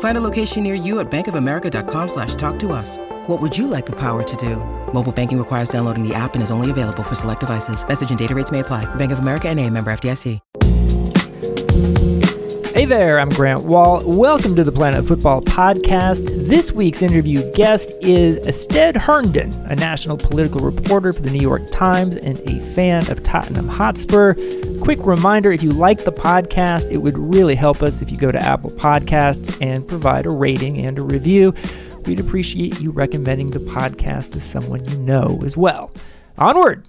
Find a location near you at bankofamerica.com slash talk to us. What would you like the power to do? Mobile banking requires downloading the app and is only available for select devices. Message and data rates may apply. Bank of America and a member FDIC. Hey there, I'm Grant Wahl. Welcome to the Planet Fútbol Podcast. This week's interview guest is Astead Herndon, a national political reporter for the New York Times and a fan of Tottenham Hotspur. Quick reminder if you like the podcast, it would really help us if you go to Apple Podcasts and provide a rating and a review. We'd appreciate you recommending the podcast to someone you know as well. Onward!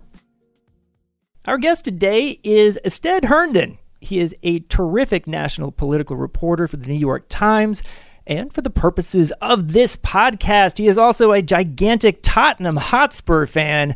Our guest today is Astead Herndon. He is a terrific national political reporter for the New York Times. And for the purposes of this podcast, he is also a gigantic Tottenham Hotspur fan.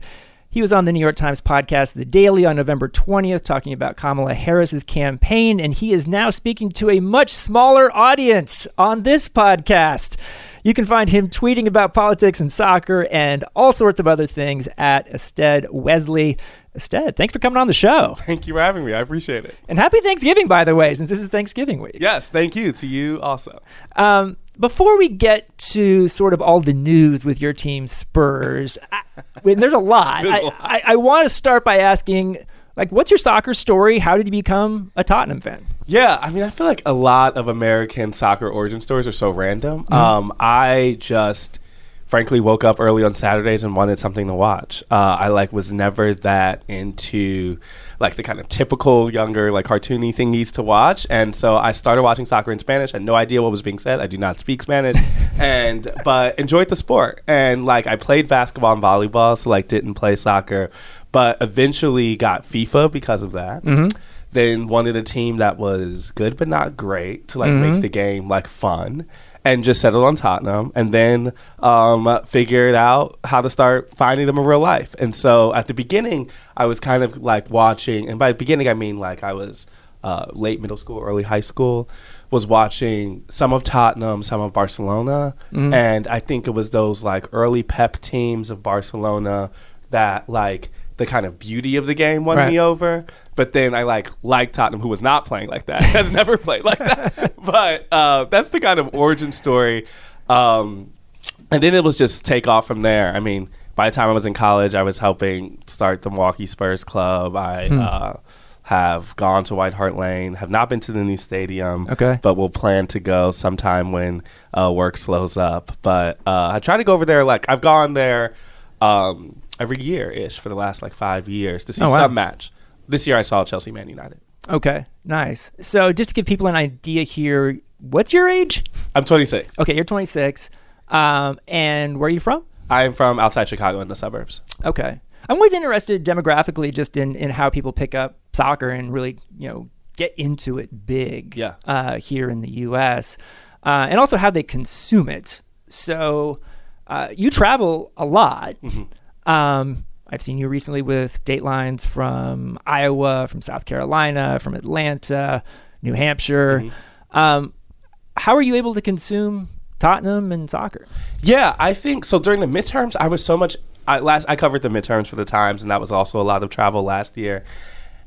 He was on the New York Times podcast, The Daily, on November 20th, talking about Kamala Harris's campaign. And he is now speaking to a much smaller audience on this podcast. You can find him tweeting about politics and soccer and all sorts of other things at Astead Wesley. Astead, thanks for coming on the show. Thank you for having me. I appreciate it. And happy Thanksgiving, by the way, since this is Thanksgiving week. Yes, thank you to you also. Um, before we get to sort of all the news with your team, Spurs, I, I there's a lot. There's I. I, I want to start by asking, like, what's your soccer story? How did you become a Tottenham fan? Yeah, I mean, I feel like a lot of American soccer origin stories are so random. Mm-hmm. Um, I just frankly woke up early on Saturdays and wanted something to watch. Uh, I like was never that into like the kind of typical younger like cartoony thingies to watch, and so I started watching soccer in Spanish. I had no idea what was being said. I do not speak Spanish, and but enjoyed the sport. And like I played basketball and volleyball, so like didn't play soccer, but eventually got FIFA because of that. Mm-hmm. Then wanted a team that was good but not great to like make mm-hmm. the game like fun and just settled on Tottenham and then um, figured out how to start finding them in real life. And so at the beginning, I was kind of like watching, and by the beginning, I mean like I was uh, late middle school, early high school, was watching some of Tottenham, some of Barcelona. And I think it was those like early pep teams of Barcelona that like the kind of beauty of the game won Right. me over. But then I like like Tottenham, who was not playing like that, has never played like that. but uh, that's the kind of origin story. Um, and then it was just take off from there. I mean, by the time I was in college, I was helping start the Milwaukee Spurs club. I uh, have gone to White Hart Lane, have not been to the new stadium, Okay. but will plan to go sometime when uh, work slows up. But uh, I try to go over there. Like I've gone there um, every year ish for the last like five years to see Oh, wow. some match. This year I saw Chelsea Man United. Okay, nice. So just to give people an idea here, what's your age? I'm 26. Okay, you're 26. Um, and where are you from? I'm from outside Chicago in the suburbs. Okay. I'm always interested demographically just in, in how people pick up soccer and really, you know, get into it big Yeah. uh, here in the U.S. Uh, and also how they consume it. So uh, you travel a lot. Um, I've seen you recently with Datelines from Iowa, from South Carolina, from Atlanta, New Hampshire. Um, how are you able to consume Tottenham and soccer? Yeah, I think so. During the midterms, I was so much. I last I covered the midterms for the Times, and that was also a lot of travel last year.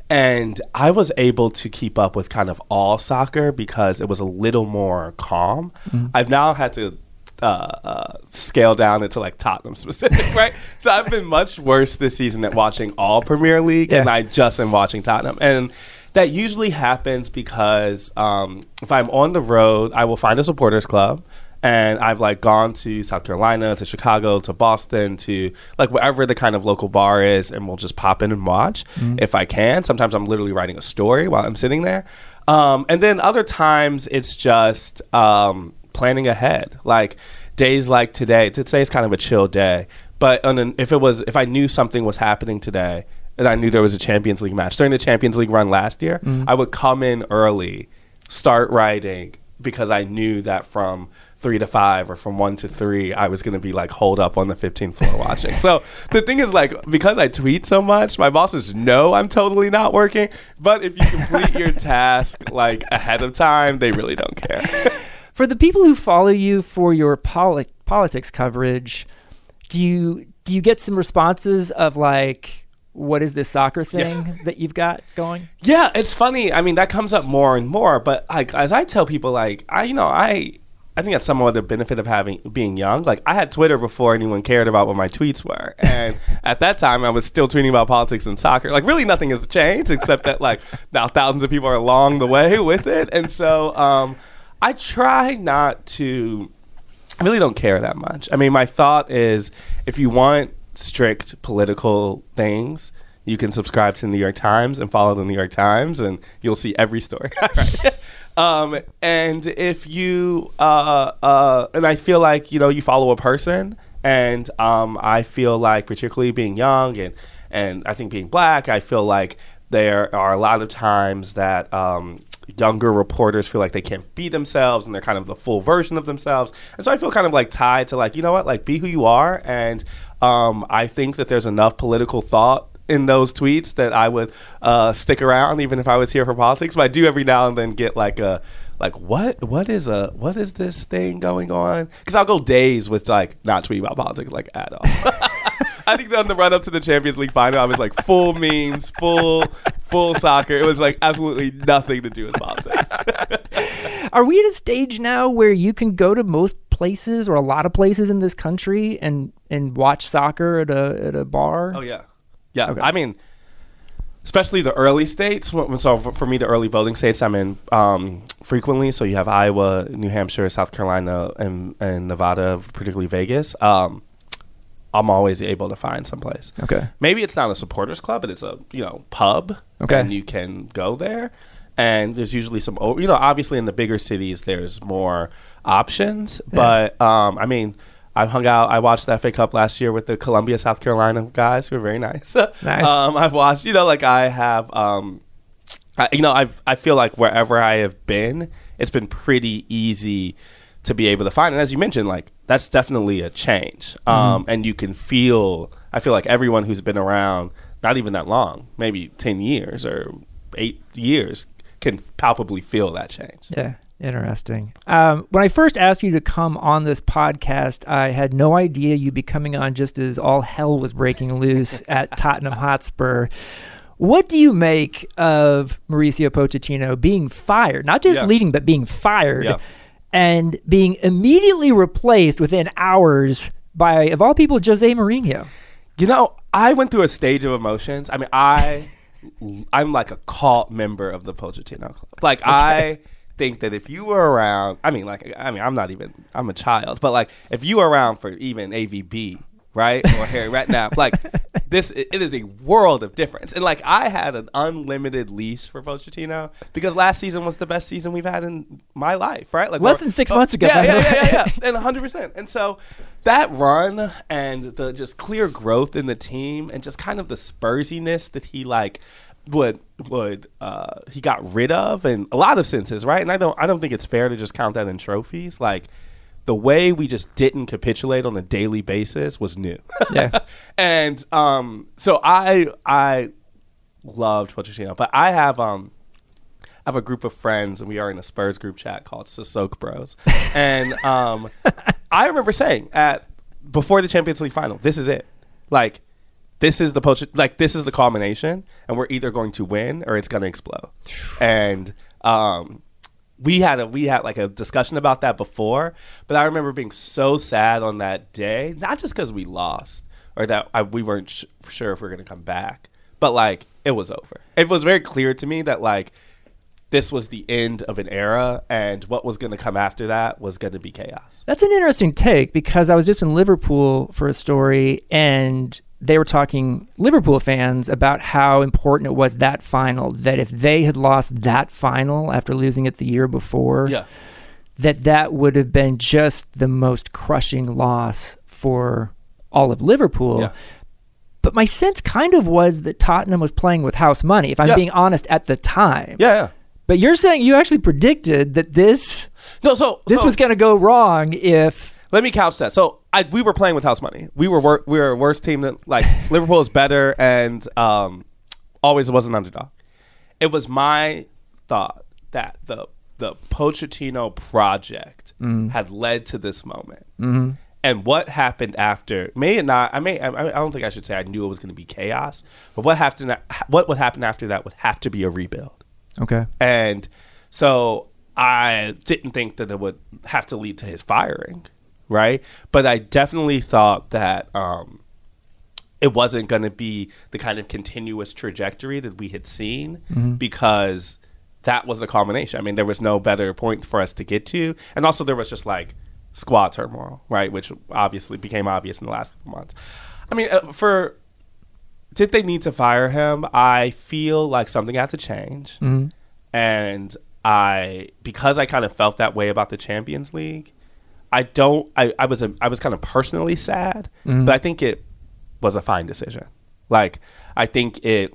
And I was able to keep up with kind of all soccer because it was a little more calm. I've now had to uh, uh, scale down into like Tottenham specific, right? so I've been much worse this season at watching all Premier League, and I just am watching Tottenham. And that usually happens because um, if I'm on the road, I will find a supporters club and I've like gone to South Carolina, to Chicago, to Boston, to like wherever the kind of local bar is, and we'll just pop in and watch if I can. Sometimes I'm literally writing a story while I'm sitting there, um, and then other times it's just um, planning ahead, like days like today. Today's kind of a chill day, but on an, if it was, if I knew something was happening today, and I knew there was a Champions League match during the Champions League run last year, mm-hmm. I would come in early, start writing because I knew that from three to five or from one to three, I was going to be like holed up on the 15th floor watching. So the thing is, like, because I tweet so much, my bosses know I'm totally not working. But if you complete your task like ahead of time, they really don't care. For the people who follow you for your poli- politics coverage, do you do you get some responses of like, what is this soccer thing that you've got going? Yeah, it's funny. I mean, that comes up more and more. But like, as I tell people, like, I, you know, I, I think that's somewhat of the benefit of having being young. Like, I had Twitter before anyone cared about what my tweets were, and at that time, I was still tweeting about politics and soccer. Like, really, nothing has changed except that like now thousands of people are along the way with it, and so um, I try not to. I really don't care that much. I mean, my thought is if you want strict political things, you can subscribe to the New York Times and follow the New York Times, and you'll see every story. Um, and if you, uh, uh, and I feel like you know, you follow a person, and um, I feel like, particularly being young and and I think being black, I feel like there are a lot of times that um, younger reporters feel like they can't be themselves and they're kind of the full version of themselves. And so I feel kind of like tied to like, you know what, like be who you are. And um, I think that there's enough political thought in those tweets that I would uh, stick around even if I was here for politics. But I do every now and then get like a like what what is a what is this thing going on? Because I'll go days with like not tweeting about politics like at all. I think on the run up to the Champions League final, I was like full memes, full full soccer. It was like absolutely nothing to do with politics. Are we at a stage now where you can go to most places or a lot of places in this country and and watch soccer at a at a bar? oh yeah, yeah. I mean, especially the early states. So for, for me, the early voting states I'm in um, frequently. So you have Iowa, New Hampshire, South Carolina, and, and Nevada, particularly Vegas. Um, I'm always able to find someplace. Okay. Maybe it's not a supporters club, but it's a you know pub. Okay. And you can go there. And there's usually some, you know, obviously in the bigger cities, there's more options. But um, I mean, I hung out. I watched the FA Cup last year with the Columbia, South Carolina guys, who were very nice. Nice. um, I've watched, you know, like I have, um, I, you know, I've I feel like wherever I have been, it's been pretty easy to be able to find. And as you mentioned, like that's definitely a change. Um, and you can feel. I feel like everyone who's been around, not even that long, maybe ten years or eight years, can palpably feel that change. Yeah, interesting. Um, when I first asked you to come on this podcast, I had no idea you'd be coming on just as all hell was breaking loose at Tottenham Hotspur. What do you make of Mauricio Pochettino being fired? Not just Yeah. leaving, but being fired Yeah. And being immediately replaced within hours by, of all people, Jose Mourinho. You know, I went through a stage of emotions. I mean, I, I'm like a cult member of the Pochettino Club. Like, I think that if you were around, I mean, like, I mean, I'm not even, I'm a child, but like, if you were around for even AVB, right, or Harry Redknapp, like, this, it is a world of difference. And like, I had an unlimited leash for Pochettino because last season was the best season we've had in my life, right? Like, Less than six oh, months ago, Yeah, yeah, yeah, yeah, yeah and 100%. And so that run and the just clear growth in the team and just kind of the Spursiness that he like would would uh he got rid of in a lot of senses, right? And I don't I don't think it's fair to just count that in trophies. Like the way we just didn't capitulate on a daily basis was new. Yeah. and um so I I loved Pochettino, but I have um I have a group of friends, and we are in a Spurs group chat called Sissok Bros. And um, I remember saying at before the Champions League final, "This is it. Like, this is the poach. Like, this is the culmination, and we're either going to win or it's going to explode." And um, we had a we had like a discussion about that before, but I remember being so sad on that day, not just because we lost or that I, we weren't sh- sure if we are to come back, but like it was over. It was very clear to me that like this was the end of an era, and what was to come after that was to be chaos. That's an interesting take because I was just in Liverpool for a story and they were talking Liverpool fans about how important it was that final that if they had lost that final after losing it the year before Yeah. that that would have been just the most crushing loss for all of Liverpool. Yeah. But my sense kind of was that Tottenham was playing with house money, if I'm Yeah. being honest, at the time. Yeah, yeah. But you're saying you actually predicted that this No, so this so- was going to go wrong if Let me couch that. So I, we were playing with house money. We were wor- we were a worse team than like Liverpool is better and um, always was an underdog. It was my thought that the the Pochettino project had led to this moment. Mm-hmm. And what happened after may it not I may I, I don't think I should say I knew it was going to be chaos, but what happened what would happen after that would have to be a rebuild. Okay. And so I didn't think that it would have to lead to his firing, right? But I definitely thought that um, it wasn't going to be the kind of continuous trajectory that we had seen because that was the culmination. I mean, there was no better point for us to get to. And also, there was just like squad turmoil, right? Which obviously became obvious in the last couple months. I mean, uh, for did they need to fire him? I feel like something had to change. And I because I kind of felt that way about the Champions League, I don't I, I was a, I was kind of personally sad, but I think it was a fine decision. Like I think it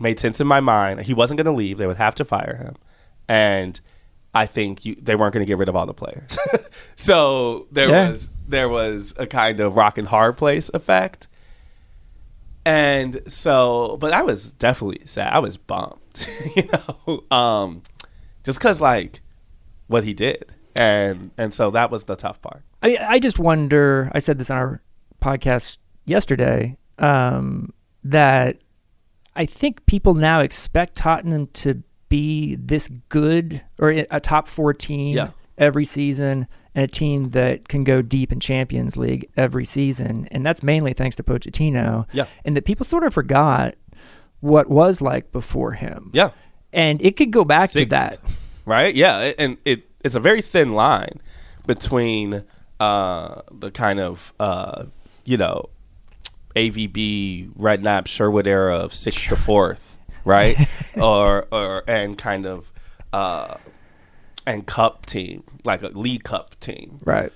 made sense in my mind. He wasn't going to leave; they would have to fire him, and I think you, they weren't going to get rid of all the players. so there Yeah. was there was a kind of rock and hard place effect. And so, but I was definitely sad. I was bummed, you know, um, just because like what he did, and and so that was the tough part. I I just wonder. I said this on our podcast yesterday. Um, that I think people now expect Tottenham to be this good or a top four team Yeah. every season, and a team that can go deep in Champions League every season, and that's mainly thanks to Pochettino. Yeah. and that people sort of forgot what was like before him. Yeah, and it could go back to that. right? Yeah, and it it's a very thin line between uh, the kind of uh, you know AVB Redknapp Sherwood era of sixth to fourth, right? or or and kind of uh, and cup team like a league cup team, Right.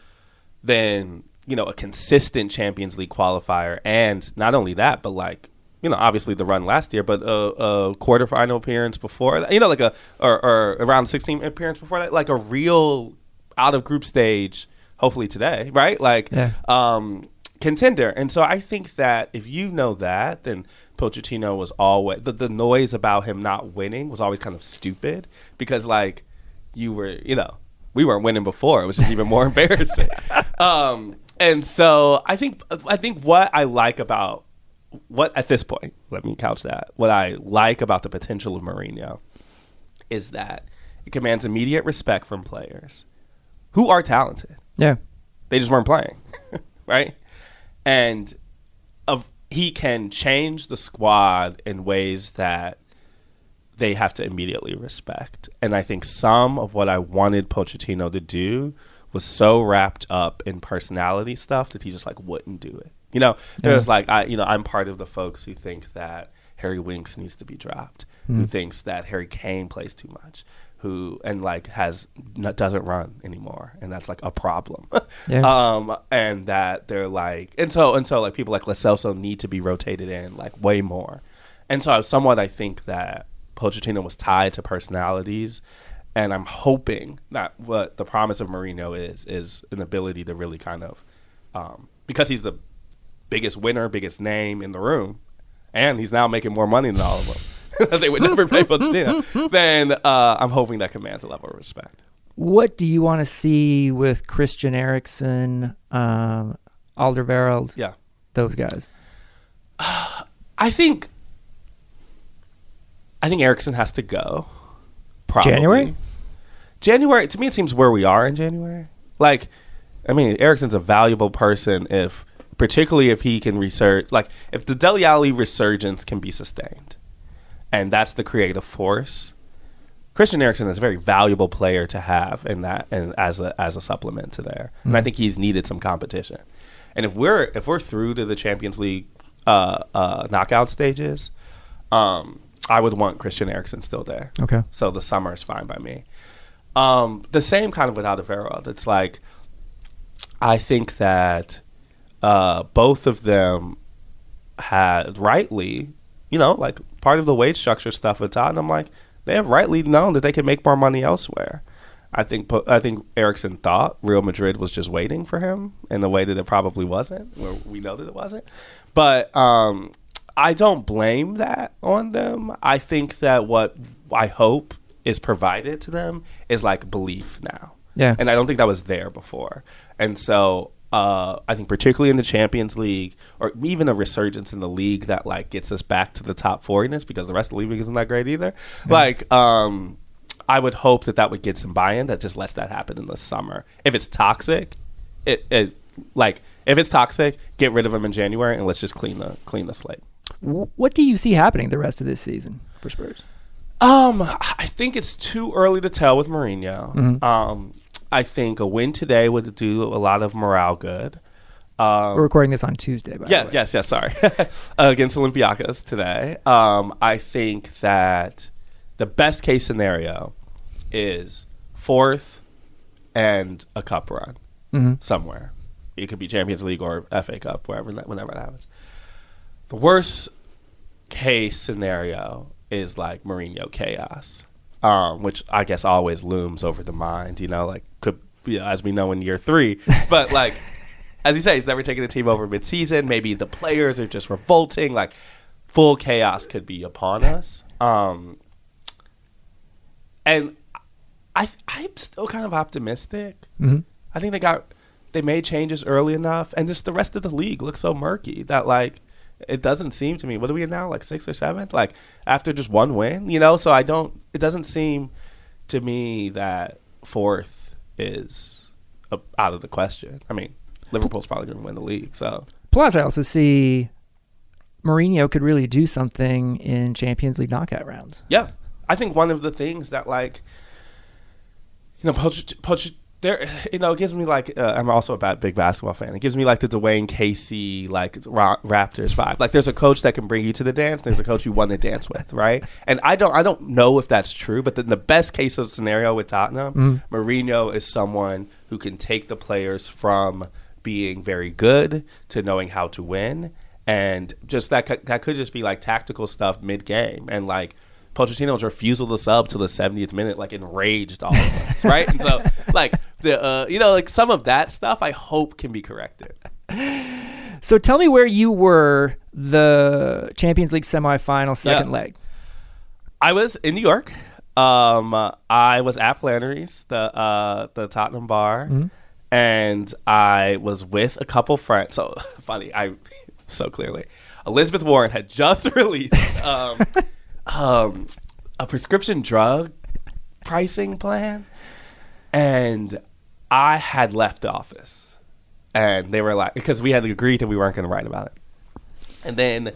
Then you know a consistent Champions League qualifier, and not only that, but like you know obviously the run last year, but a, a quarterfinal appearance before that, you know like a or, or around sixteen appearance before that, like a real out of group stage. Hopefully today, right? Like Yeah. um, contender, and so I think that if you know that, then Pochettino was always the, the noise about him not winning was always kind of stupid because like you were, you know, we weren't winning before. It was just even more embarrassing. Um, and so I think I think what I like about what at this point, let me couch that. What I like about the potential of Mourinho is that it commands immediate respect from players who are talented Yeah. they just weren't playing, right? And of he can change the squad in ways that they have to immediately respect. And I think some of what I wanted Pochettino to do was so wrapped up in personality stuff that he just like wouldn't do it. You know, there's like I you know, I'm part of the folks who think that Harry Winks needs to be dropped, who thinks that Harry Kane plays too much, who and like has n- doesn't run anymore, and that's like a problem. Yeah. um, and that they're like, and so and so like people like Lo Celso need to be rotated in like way more, and so somewhat I think that Pochettino was tied to personalities, and I'm hoping that what the promise of Mourinho is is an ability to really kind of, um, because he's the biggest winner, biggest name in the room, and he's now making more money than all of them. they would never pay Pochettino. Then uh, I'm hoping that commands a level of respect. What do you want to see with Christian Eriksen, um, Alderweireld, Yeah. those guys? I think I think Eriksen has to go. Probably. January? January to me it seems where we are in January. Like I mean Eriksen's a valuable person if particularly if he can research like if the Dele Alli resurgence can be sustained and that's the creative force Christian Eriksen is a very valuable player to have in that and as a as a supplement to there. And I think he's needed some competition. And if we're if we're through to the Champions League uh, uh, knockout stages, um, I would want Christian Eriksen still there. Okay. So the summer is fine by me. Um, the same kind of with Alderweireld. It's like I think that uh, both of them had rightly, you know, like part of the wage structure stuff with Tottenham, like they have rightly known that they could make more money elsewhere. I think I think Eriksen thought Real Madrid was just waiting for him in the way that it probably wasn't. Where we know that it wasn't, but um, I don't blame that on them. I think that what I hope is provided to them is like belief now. Yeah. And I don't think that was there before. And so uh, I think particularly in the Champions League or even a resurgence in the league that like gets us back to the top 40ness because the rest of the league isn't that great either. Like um, I would hope that that would get some buy-in that just lets that happen in the summer. If it's toxic, it, it like if it's toxic, get rid of them in January and let's just clean the clean the slate. What do you see happening the rest of this season for Spurs? Um, I think it's too early to tell with Mourinho. Um, I think a win today would do a lot of morale good. Um, We're recording this on Tuesday, by yeah, the way. yes, yes. Sorry, against Olympiacos today. Um, I think that the best case scenario is fourth and a cup run Mhm. somewhere. It could be Champions League or FA Cup, wherever that, whenever that happens. The worst case scenario is like Mourinho chaos, um, which I guess always looms over the mind. You know, like could you know, as we know in year three, but like as you say, he's never taken a team over midseason. Maybe the players are just revolting. Like full chaos could be upon us. Um, and I I'm still kind of optimistic. Mhm. I think they got they made changes early enough, and just the rest of the league looks so murky that like it doesn't seem to me. What are we in now? Like sixth or seventh? Like after just one win, you know? So I don't. It doesn't seem to me that fourth is uh, out of the question. I mean, Liverpool's probably going to win the league. So Plus, I also see Mourinho could really do something in Champions League knockout rounds. yeah, I think one of the things that like you know, Poch, Poch, there, you know, it gives me like uh, I'm also a bad, big basketball fan. It gives me like the Dwane Casey like Ra- Raptors vibe. Like there's a coach that can bring you to the dance. There's a coach you want to dance with, right? And I don't, I don't know if that's true. But then the best case of scenario with Tottenham, Mourinho is someone who can take the players from being very good to knowing how to win, and just that could- that could just be like tactical stuff mid game and like. Pochettino's refusal to sub to the 70th minute like enraged all of us, right? And so like the uh, you know like some of that stuff I hope can be corrected. So tell me where you were the Champions League semifinal second Yeah. leg. I was in New York. Um, I was at Flannery's, the uh, the Tottenham bar, and I was with a couple friends. So funny, I so clearly Elizabeth Warren had just released um, um, a prescription drug pricing plan, and I had left the office, and they were like, because we had agreed that we weren't going to write about it, and then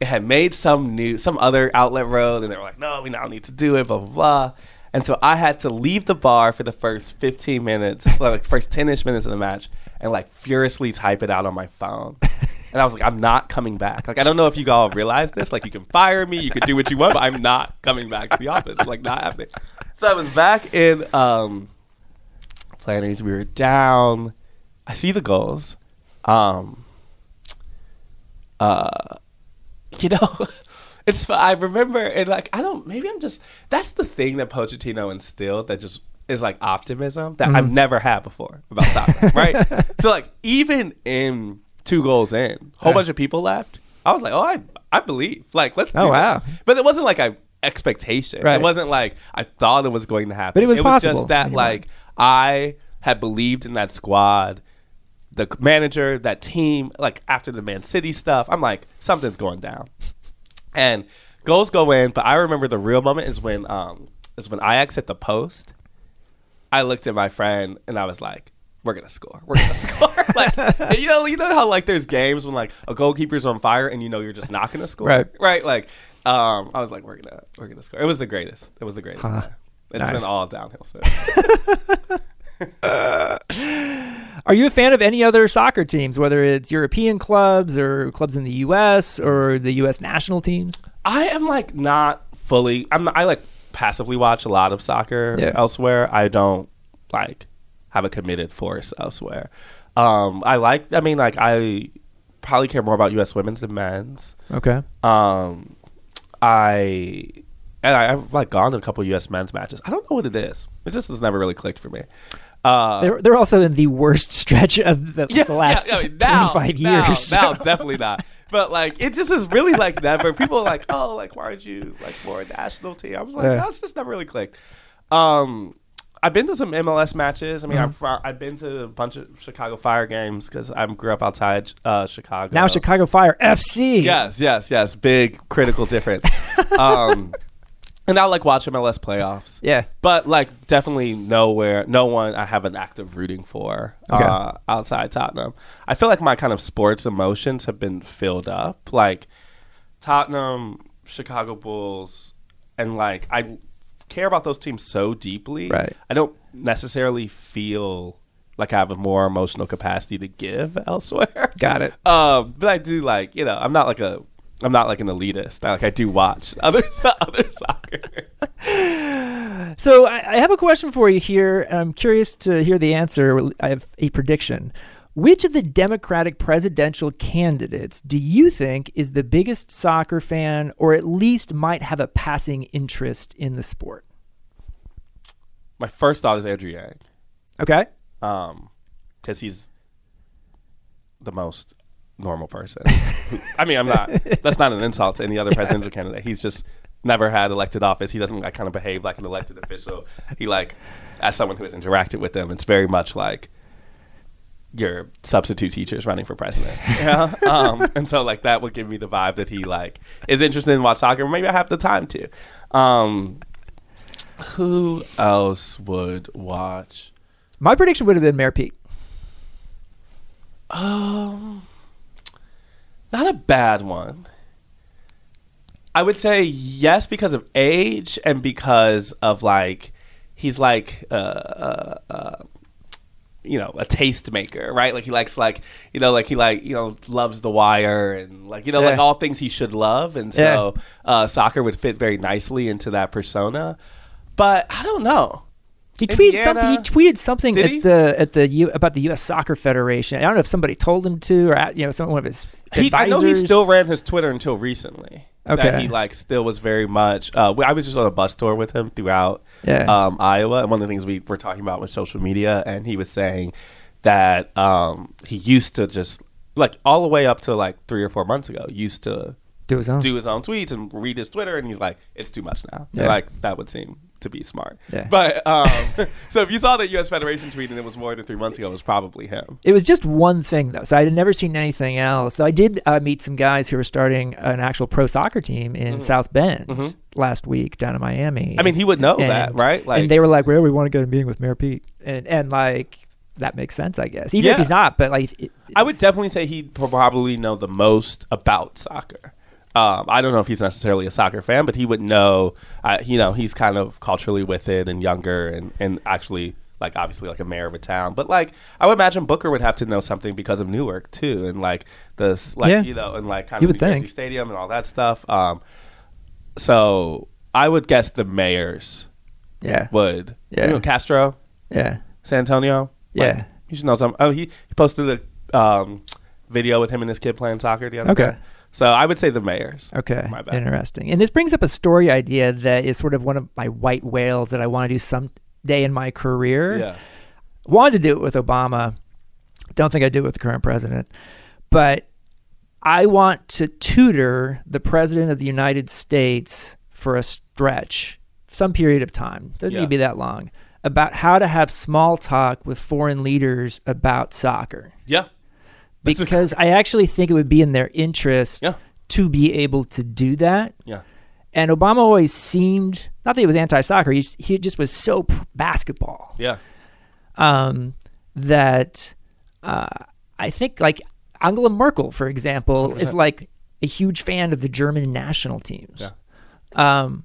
it had made some new some other outlet road and they were like no we now need to do it blah blah blah. And so i had to leave the bar for the first 15 minutes like first 10ish minutes of the match and like furiously type it out on my phone and i was like i'm not coming back. Like i don't know if you all realize this. Like you can fire me you can do what you want but i'm not coming back to the office. I'm like not happening. So i was back in um Flanders. we were down. I see the goals. Um uh you know, it's I remember and like I don't maybe I'm just that's the thing that Pochettino instilled that just is like optimism that I've never had before about Tottenham, right? So like even in two goals in, a whole Yeah. bunch of people left. I was like, oh, I I believe. Like let's do Oh, wow. this. But it wasn't like a expectation. Right. It wasn't like I thought it was going to happen. But it was possible just that like I had believed in that squad the manager, that team, like after the Man City stuff, I'm like, something's going down. And goals go in, but I remember the real moment is when um is when Ajax hit the post. I looked at my friend and I was like, We're gonna score. We're gonna score. like you know, you know how like there's games when like a goalkeeper's on fire and you know you're just not gonna score. Right. Right. Like um I was like, We're gonna we're gonna score. It was the greatest. It was the greatest Huh. It's Nice. been all downhill since. Are you a fan of any other soccer teams, whether it's European clubs or clubs in the U.S. or the U.S. national teams? I am like not fully. I'm. Not, I like passively watch a lot of soccer Yeah. elsewhere. I don't like have a committed force elsewhere. Um, I like. I mean, like I probably care more about U.S. women's than men's. Okay. Um, I and I, I've like gone to a couple U.S. men's matches. I don't know what it is. It just has never really clicked for me. Uh, They're, they're also in the worst stretch of the, the last I mean, now- 25 now- years. Now, definitely not. But like, it just is really like never. People are like, oh, like why aren't you like more a national team? I was like, Yeah. it's just never really clicked. Um, I've been to some MLS matches. I mean, Mm-hmm. I've I've been to a bunch of Chicago Fire games because I grew up outside uh, Chicago. now Chicago Fire FC. Yes, yes, yes. Big critical difference. um, and I like watch MLS playoffs. Yeah. But like definitely nowhere, no one I have an active rooting for Okay. uh, outside Tottenham. I feel like my kind of sports emotions have been filled up. Like Tottenham, Chicago Bulls, and like I care about those teams so deeply. Right. I don't necessarily feel like I have a more emotional capacity to give elsewhere. Got it. Um, but I do like you know I'm not like a I'm not like an elitist. I, like I do watch other other soccer. So I, I have a question for you here. and I'm curious to hear the answer. I have a prediction. Which of the Democratic presidential candidates do you think is the biggest soccer fan, or at least might have a passing interest in the sport? My first thought is Andrew Yang, Okay. um, because he's the most normal person. I mean, I'm not. That's not an insult to any other presidential candidate. He's just never had elected office. He doesn't like kind of behave like an elected official. He like, as someone who has interacted with them, it's very much like your substitute teachers running for president. Yeah. um, and so like that would give me the vibe that he like is interested in watch soccer. Maybe I have the time to. Um, who else would watch? My prediction would have been Mayor Pete. Um, not a bad one. I would say yes because of age and because of like he's like uh, uh, uh, you know a taste maker, right? Like he likes like you know like he like you know loves The Wire and like you know like all things he should love, and so uh, soccer would fit very nicely into that persona. But I don't know. He tweeted something. He tweeted something Did at he? the at the U, about the U.S. Soccer Federation. I don't know if somebody told him to, or uh, you know, some one of his He, I know he still ran his Twitter until recently. That Okay. he like still was very much. Uh, I was just on a bus tour with him throughout Yeah. um, Iowa, and one of the things we were talking about was social media, and he was saying that um, he used to just like all the way up to like three or four months ago used to do his own. do his own tweets and read his Twitter, and he's like, it's too much now. Yeah. Like that would seem to be smart. Yeah. But um, so if you saw the U.S. Federation tweet and it was more than three months ago, it was probably him. It was just one thing though, so I had never seen anything else. So I did uh, meet some guys who were starting an actual pro soccer team in South Bend last week down in Miami. Mm-hmm. I mean, he would know that, right? Like and they were like, "Well, we want to go to a meeting with Mayor Pete," and and like that makes sense, I guess. Even if he's not, but like, it, I would definitely say he'd probably know the most about soccer. Um, I don't know if he's necessarily a soccer fan, but he would know. Uh, you know, he's kind of culturally with it and younger, and and actually like obviously like a mayor of a town. But like I would imagine Booker would have to know something because of Newark too, and like this like Yeah. you know, and like kind You of New Jersey. Stadium and all that stuff. Um, so I would guess the mayors yeah, would. Yeah. You know, Castro, yeah, San Antonio. Yeah. Like, you should know some. Oh, he, he posted a um, video with him and his kid playing soccer the other Okay. day. So I would say the mayors. Okay, My bad. interesting. And this brings up a story idea that is sort of one of my white whales that I want to do someday in my career. Yeah. Wanted to do it with Obama. Don't think I'd do it with the current president. But I want to tutor the president of the United States for a stretch, some period of time. Doesn't need to be that long. About how to have small talk with foreign leaders about soccer Yeah. That's because I actually think it would be in their interest Yeah. to be able to do that. Yeah. And Obama always seemed not that he was anti-soccer; he just, he just was so p- basketball Yeah. um, that uh, I think like Angela Merkel, for example, is 100%. like a huge fan of the German national teams. Yeah. Um,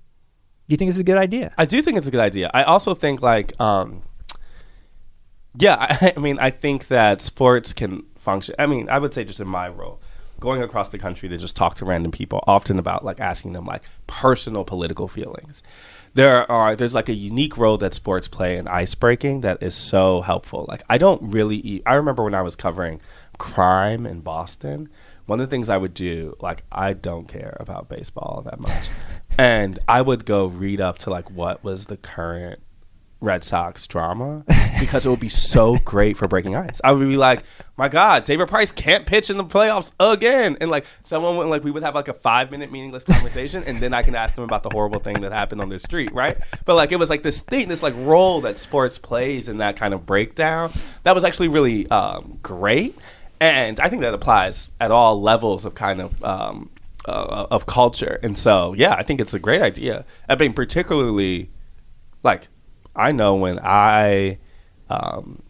Do you think it's a good idea? I do think it's a good idea. I also think like, um, yeah, I, I mean, I think that sports can function. I mean, I would say just in my role, going across the country to just talk to random people, often about like asking them like personal political feelings. There are there's like a unique role that sports play in ice breaking that is so helpful. Like I don't really eat. I remember when I was covering crime in Boston. One of the things I would do, like I don't care about baseball that much, and I would go read up to like what was the current Red Sox drama because it would be so great for breaking ice. I would be like, my God, David Price can't pitch in the playoffs again. And like someone would like we would have like a five minute meaningless conversation and then I can ask them about the horrible thing that happened on the street, right? But like it was like this thing, this like role that sports plays in that kind of breakdown. That was actually really um, great. And I think that applies at all levels of kind of um, uh, of culture. And so, yeah, I think it's a great idea. I mean, particularly like I know when I, um,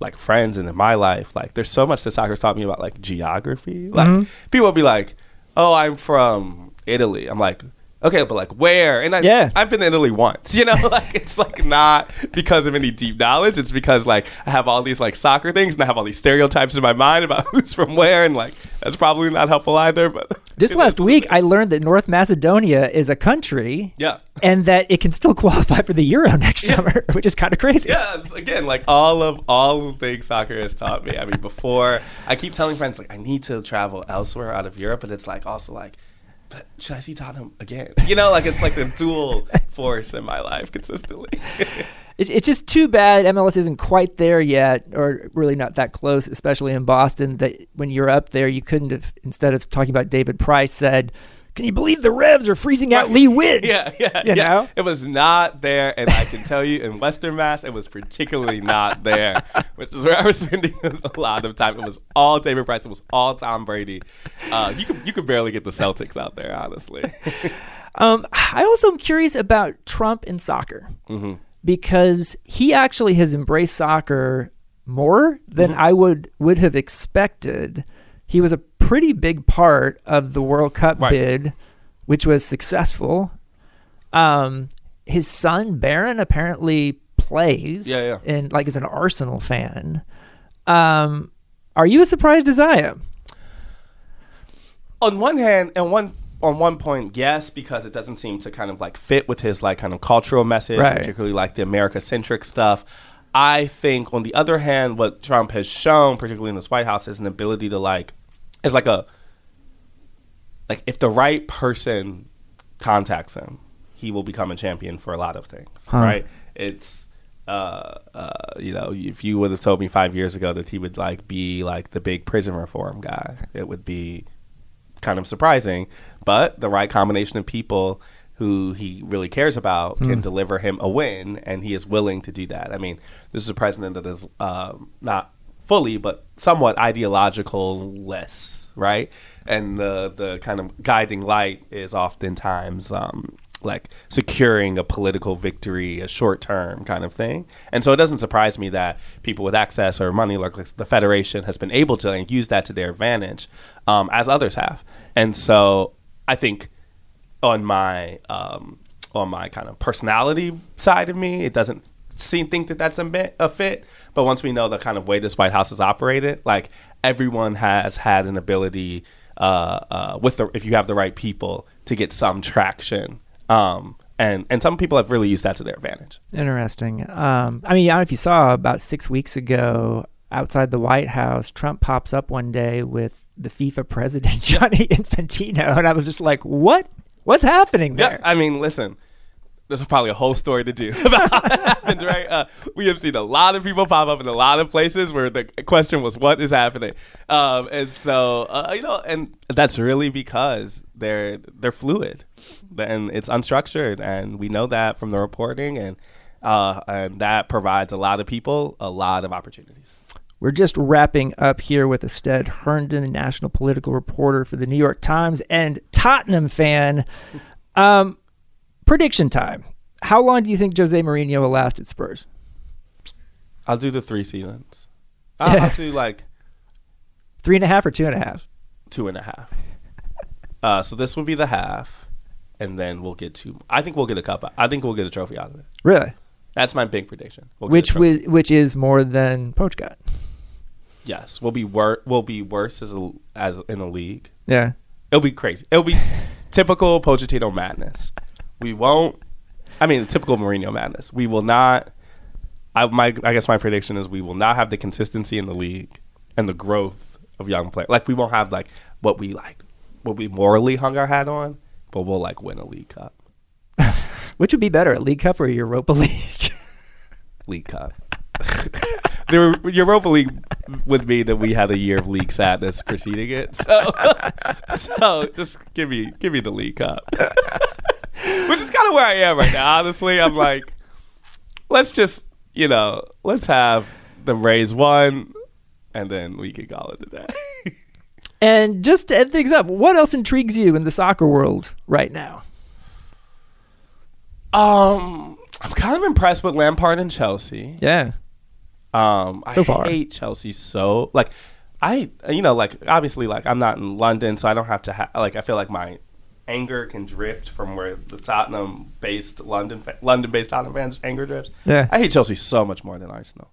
like friends and in my life, like there's so much that soccer's taught me about like geography. Like Mm-hmm. people will be like, "Oh, I'm from Italy." I'm like, "Okay, but like where?" And I, Yeah. I've been to Italy once. You know, like it's like not because of any deep knowledge. It's because like I have all these like soccer things and I have all these stereotypes in my mind about who's from where, and like that's probably not helpful either. But Just last week, I learned that North Macedonia is a country. Yeah. And that it can still qualify for the Euro next Yeah. summer, which is kind of crazy. yeah, it's, again, like all of all of the things soccer has taught me. I mean, before I keep telling friends like I need to travel elsewhere out of Europe, but it's like also like, but should I see Tottenham again? You know, like it's like the dual force in my life consistently. It's, it's just too bad MLS isn't quite there yet, or really not that close, especially in Boston. That when you're up there, you couldn't have, instead of talking about David Price, said, Can you believe the Revs are freezing out Lee Nguyen? yeah, yeah, You yeah. know? It was not there, and I can tell you in Western Mass, it was particularly not there, which is where I was spending a lot of time. It was all David Price. It was all Tom Brady. Uh, you could you could barely get the Celtics out there, honestly. Um, I also am curious about Trump in soccer Mm-hmm. because he actually has embraced soccer more than Mm-hmm. I would would have expected. He was a pretty big part of the World Cup Right. bid, which was successful. Um, his son Barron apparently plays, Yeah, yeah. and like is an Arsenal fan. Um, are you as surprised as I am? on one hand and one on one point yes because it doesn't seem to kind of like fit with his like kind of cultural message Right. particularly like the america centric stuff i think on the other hand what trump has shown particularly in this white house is an ability to like is like a like if the right person contacts him he will become a champion for a lot of things Huh. right it's uh, uh, you know, if you would have told me five years ago that he would like be like the big prison reform guy, it would be kind of surprising. But the right combination of people who he really cares about can deliver him a win, and he is willing to do that. I mean, this is a president that is um, not fully, but somewhat ideological less, right? And the the kind of guiding light is oftentimes. Um, like securing a political victory, a short term kind of thing. And so it doesn't surprise me that people with access or money, like the Federation, has been able to use that to their advantage, um, as others have. And so I think on my um, on my kind of personality side of me, it doesn't seem think that that's a, bit, a fit. But once we know the kind of way this White House is operated, like everyone has had an ability uh, uh, with the if you have the right people to get some traction. Um, and and some people have really used that to their advantage. Interesting. Um, I mean, I don't know if you saw about six weeks ago outside the White House, Trump pops up one day with the FIFA president Gianni Infantino, and I was just like, "What? What's happening there?" Yeah, I mean, listen, there's probably a whole story to do about that happened, right? Uh, we have seen a lot of people pop up in a lot of places where the question was, "What is happening?" Um, and so, uh, you know, and that's really because they're they're fluid, and it's unstructured, and we know that from the reporting, and uh, and that provides a lot of people a lot of opportunities. We're just wrapping up here with Astead Herndon, national political reporter for the New York Times and Tottenham fan. Um, prediction time. How long do you think Jose Mourinho will last at Spurs? I'll do the three seasons. I'll, I'll do like Three and a half or two and a half? two and a half. Uh, so this will be the half, and then we'll get two. I think we'll get a cup. I think we'll get a trophy out of it. Really? That's my big prediction. We'll Which wi- which is more than Poach got. yes, we'll be wor- We'll be worse as a, as in the league. Yeah. It'll be crazy. It'll be typical Pochettino madness. We won't. I mean, the typical Mourinho madness. We will not. I my I guess my prediction is we will not have the consistency in the league and the growth of young players. Like we won't have like what we like, what we morally hung our hat on, but we'll like win a league cup. Which would be better, a League Cup or a Europa League? League Cup. the Europa League would mean that we had a year of league sadness preceding it. So, so just give me give me the League Cup, kind of where I am right now. Honestly, I'm like, let's just you know, let's have them raise one, and then we can call it a day. and just to end things up, what else intrigues you in the soccer world right now? um, I'm kind of impressed with Lampard and Chelsea. Yeah. Um, So I far. hate Chelsea so like I you know like obviously like I'm not in London, so I don't have to ha- like I feel like my anger can drift from where the Tottenham based London London based Tottenham fans anger drifts. Yeah. I hate Chelsea so much more than Arsenal.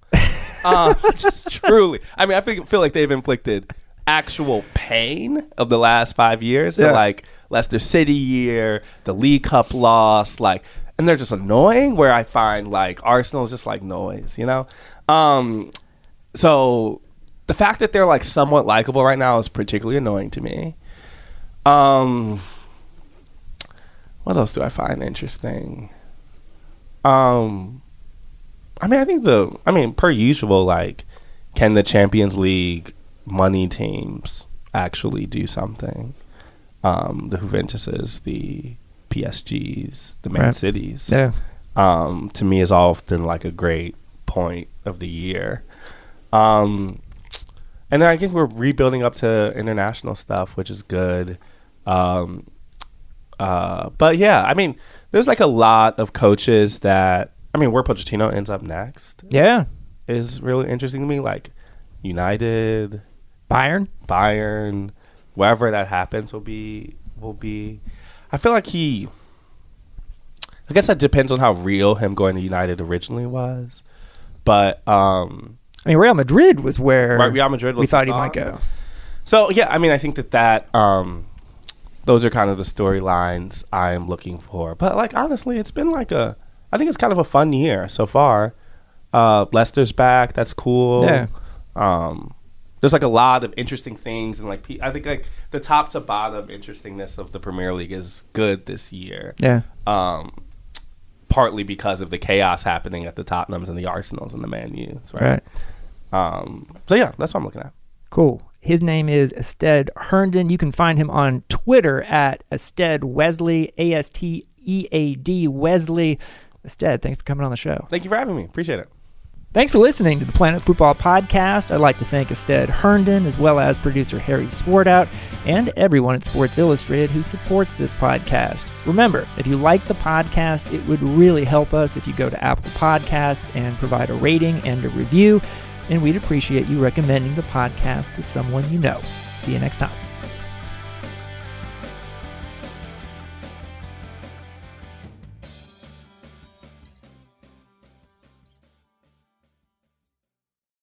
um, just truly, I mean I feel, feel like they've inflicted actual pain of the last five years. Yeah. The like Leicester City year, the League Cup loss, like, and they're just annoying. Where I find like Arsenal is just like noise, you know. Um, so the fact that they're like somewhat likable right now is particularly annoying to me. Um, what else do I find interesting? Um, I mean, I think the, I mean, per usual, like, can the Champions League money teams actually do something? Um, the Juventuses, the PSGs, the Man Right. Cities Yeah. um, to me is often like a great point of the year. Um, and then I think we're rebuilding up to international stuff, which is good. Um, uh, but yeah, I mean, there's like a lot of coaches that I mean, where Pochettino ends up next Yeah. is really interesting to me. Like United, Bayern. Bayern, wherever that happens will be will be. I feel like he. I guess that depends on how real him going to United originally was, but um, I mean, Real Madrid was where Real Madrid was we thought he thought. might go. so yeah, I mean, I think that that um, those are kind of the storylines I am looking for. But like honestly, it's been like a. I think it's kind of a fun year so far. Uh, Leicester's back. That's cool. Yeah. Um, there's like a lot of interesting things, and like I think like the top to bottom interestingness of the Premier League is good this year. Yeah. Um, partly because of the chaos happening at the Tottenhams and the Arsenals and the Man U's, right? Right. Um, so yeah, that's what I'm looking at. Cool. His name is Astead Herndon. You can find him on Twitter at Astead Wesley, A S T E A D Wesley. Astead, thanks for coming on the show. Thank you for having me. Appreciate it. Thanks for listening to the Planet Fútbol Podcast. I'd like to thank Astead Herndon as well as producer Harry Swartout and everyone at Sports Illustrated who supports this podcast. Remember, if you like the podcast, it would really help us if you go to Apple Podcasts and provide a rating and a review, and we'd appreciate you recommending the podcast to someone you know. See you next time.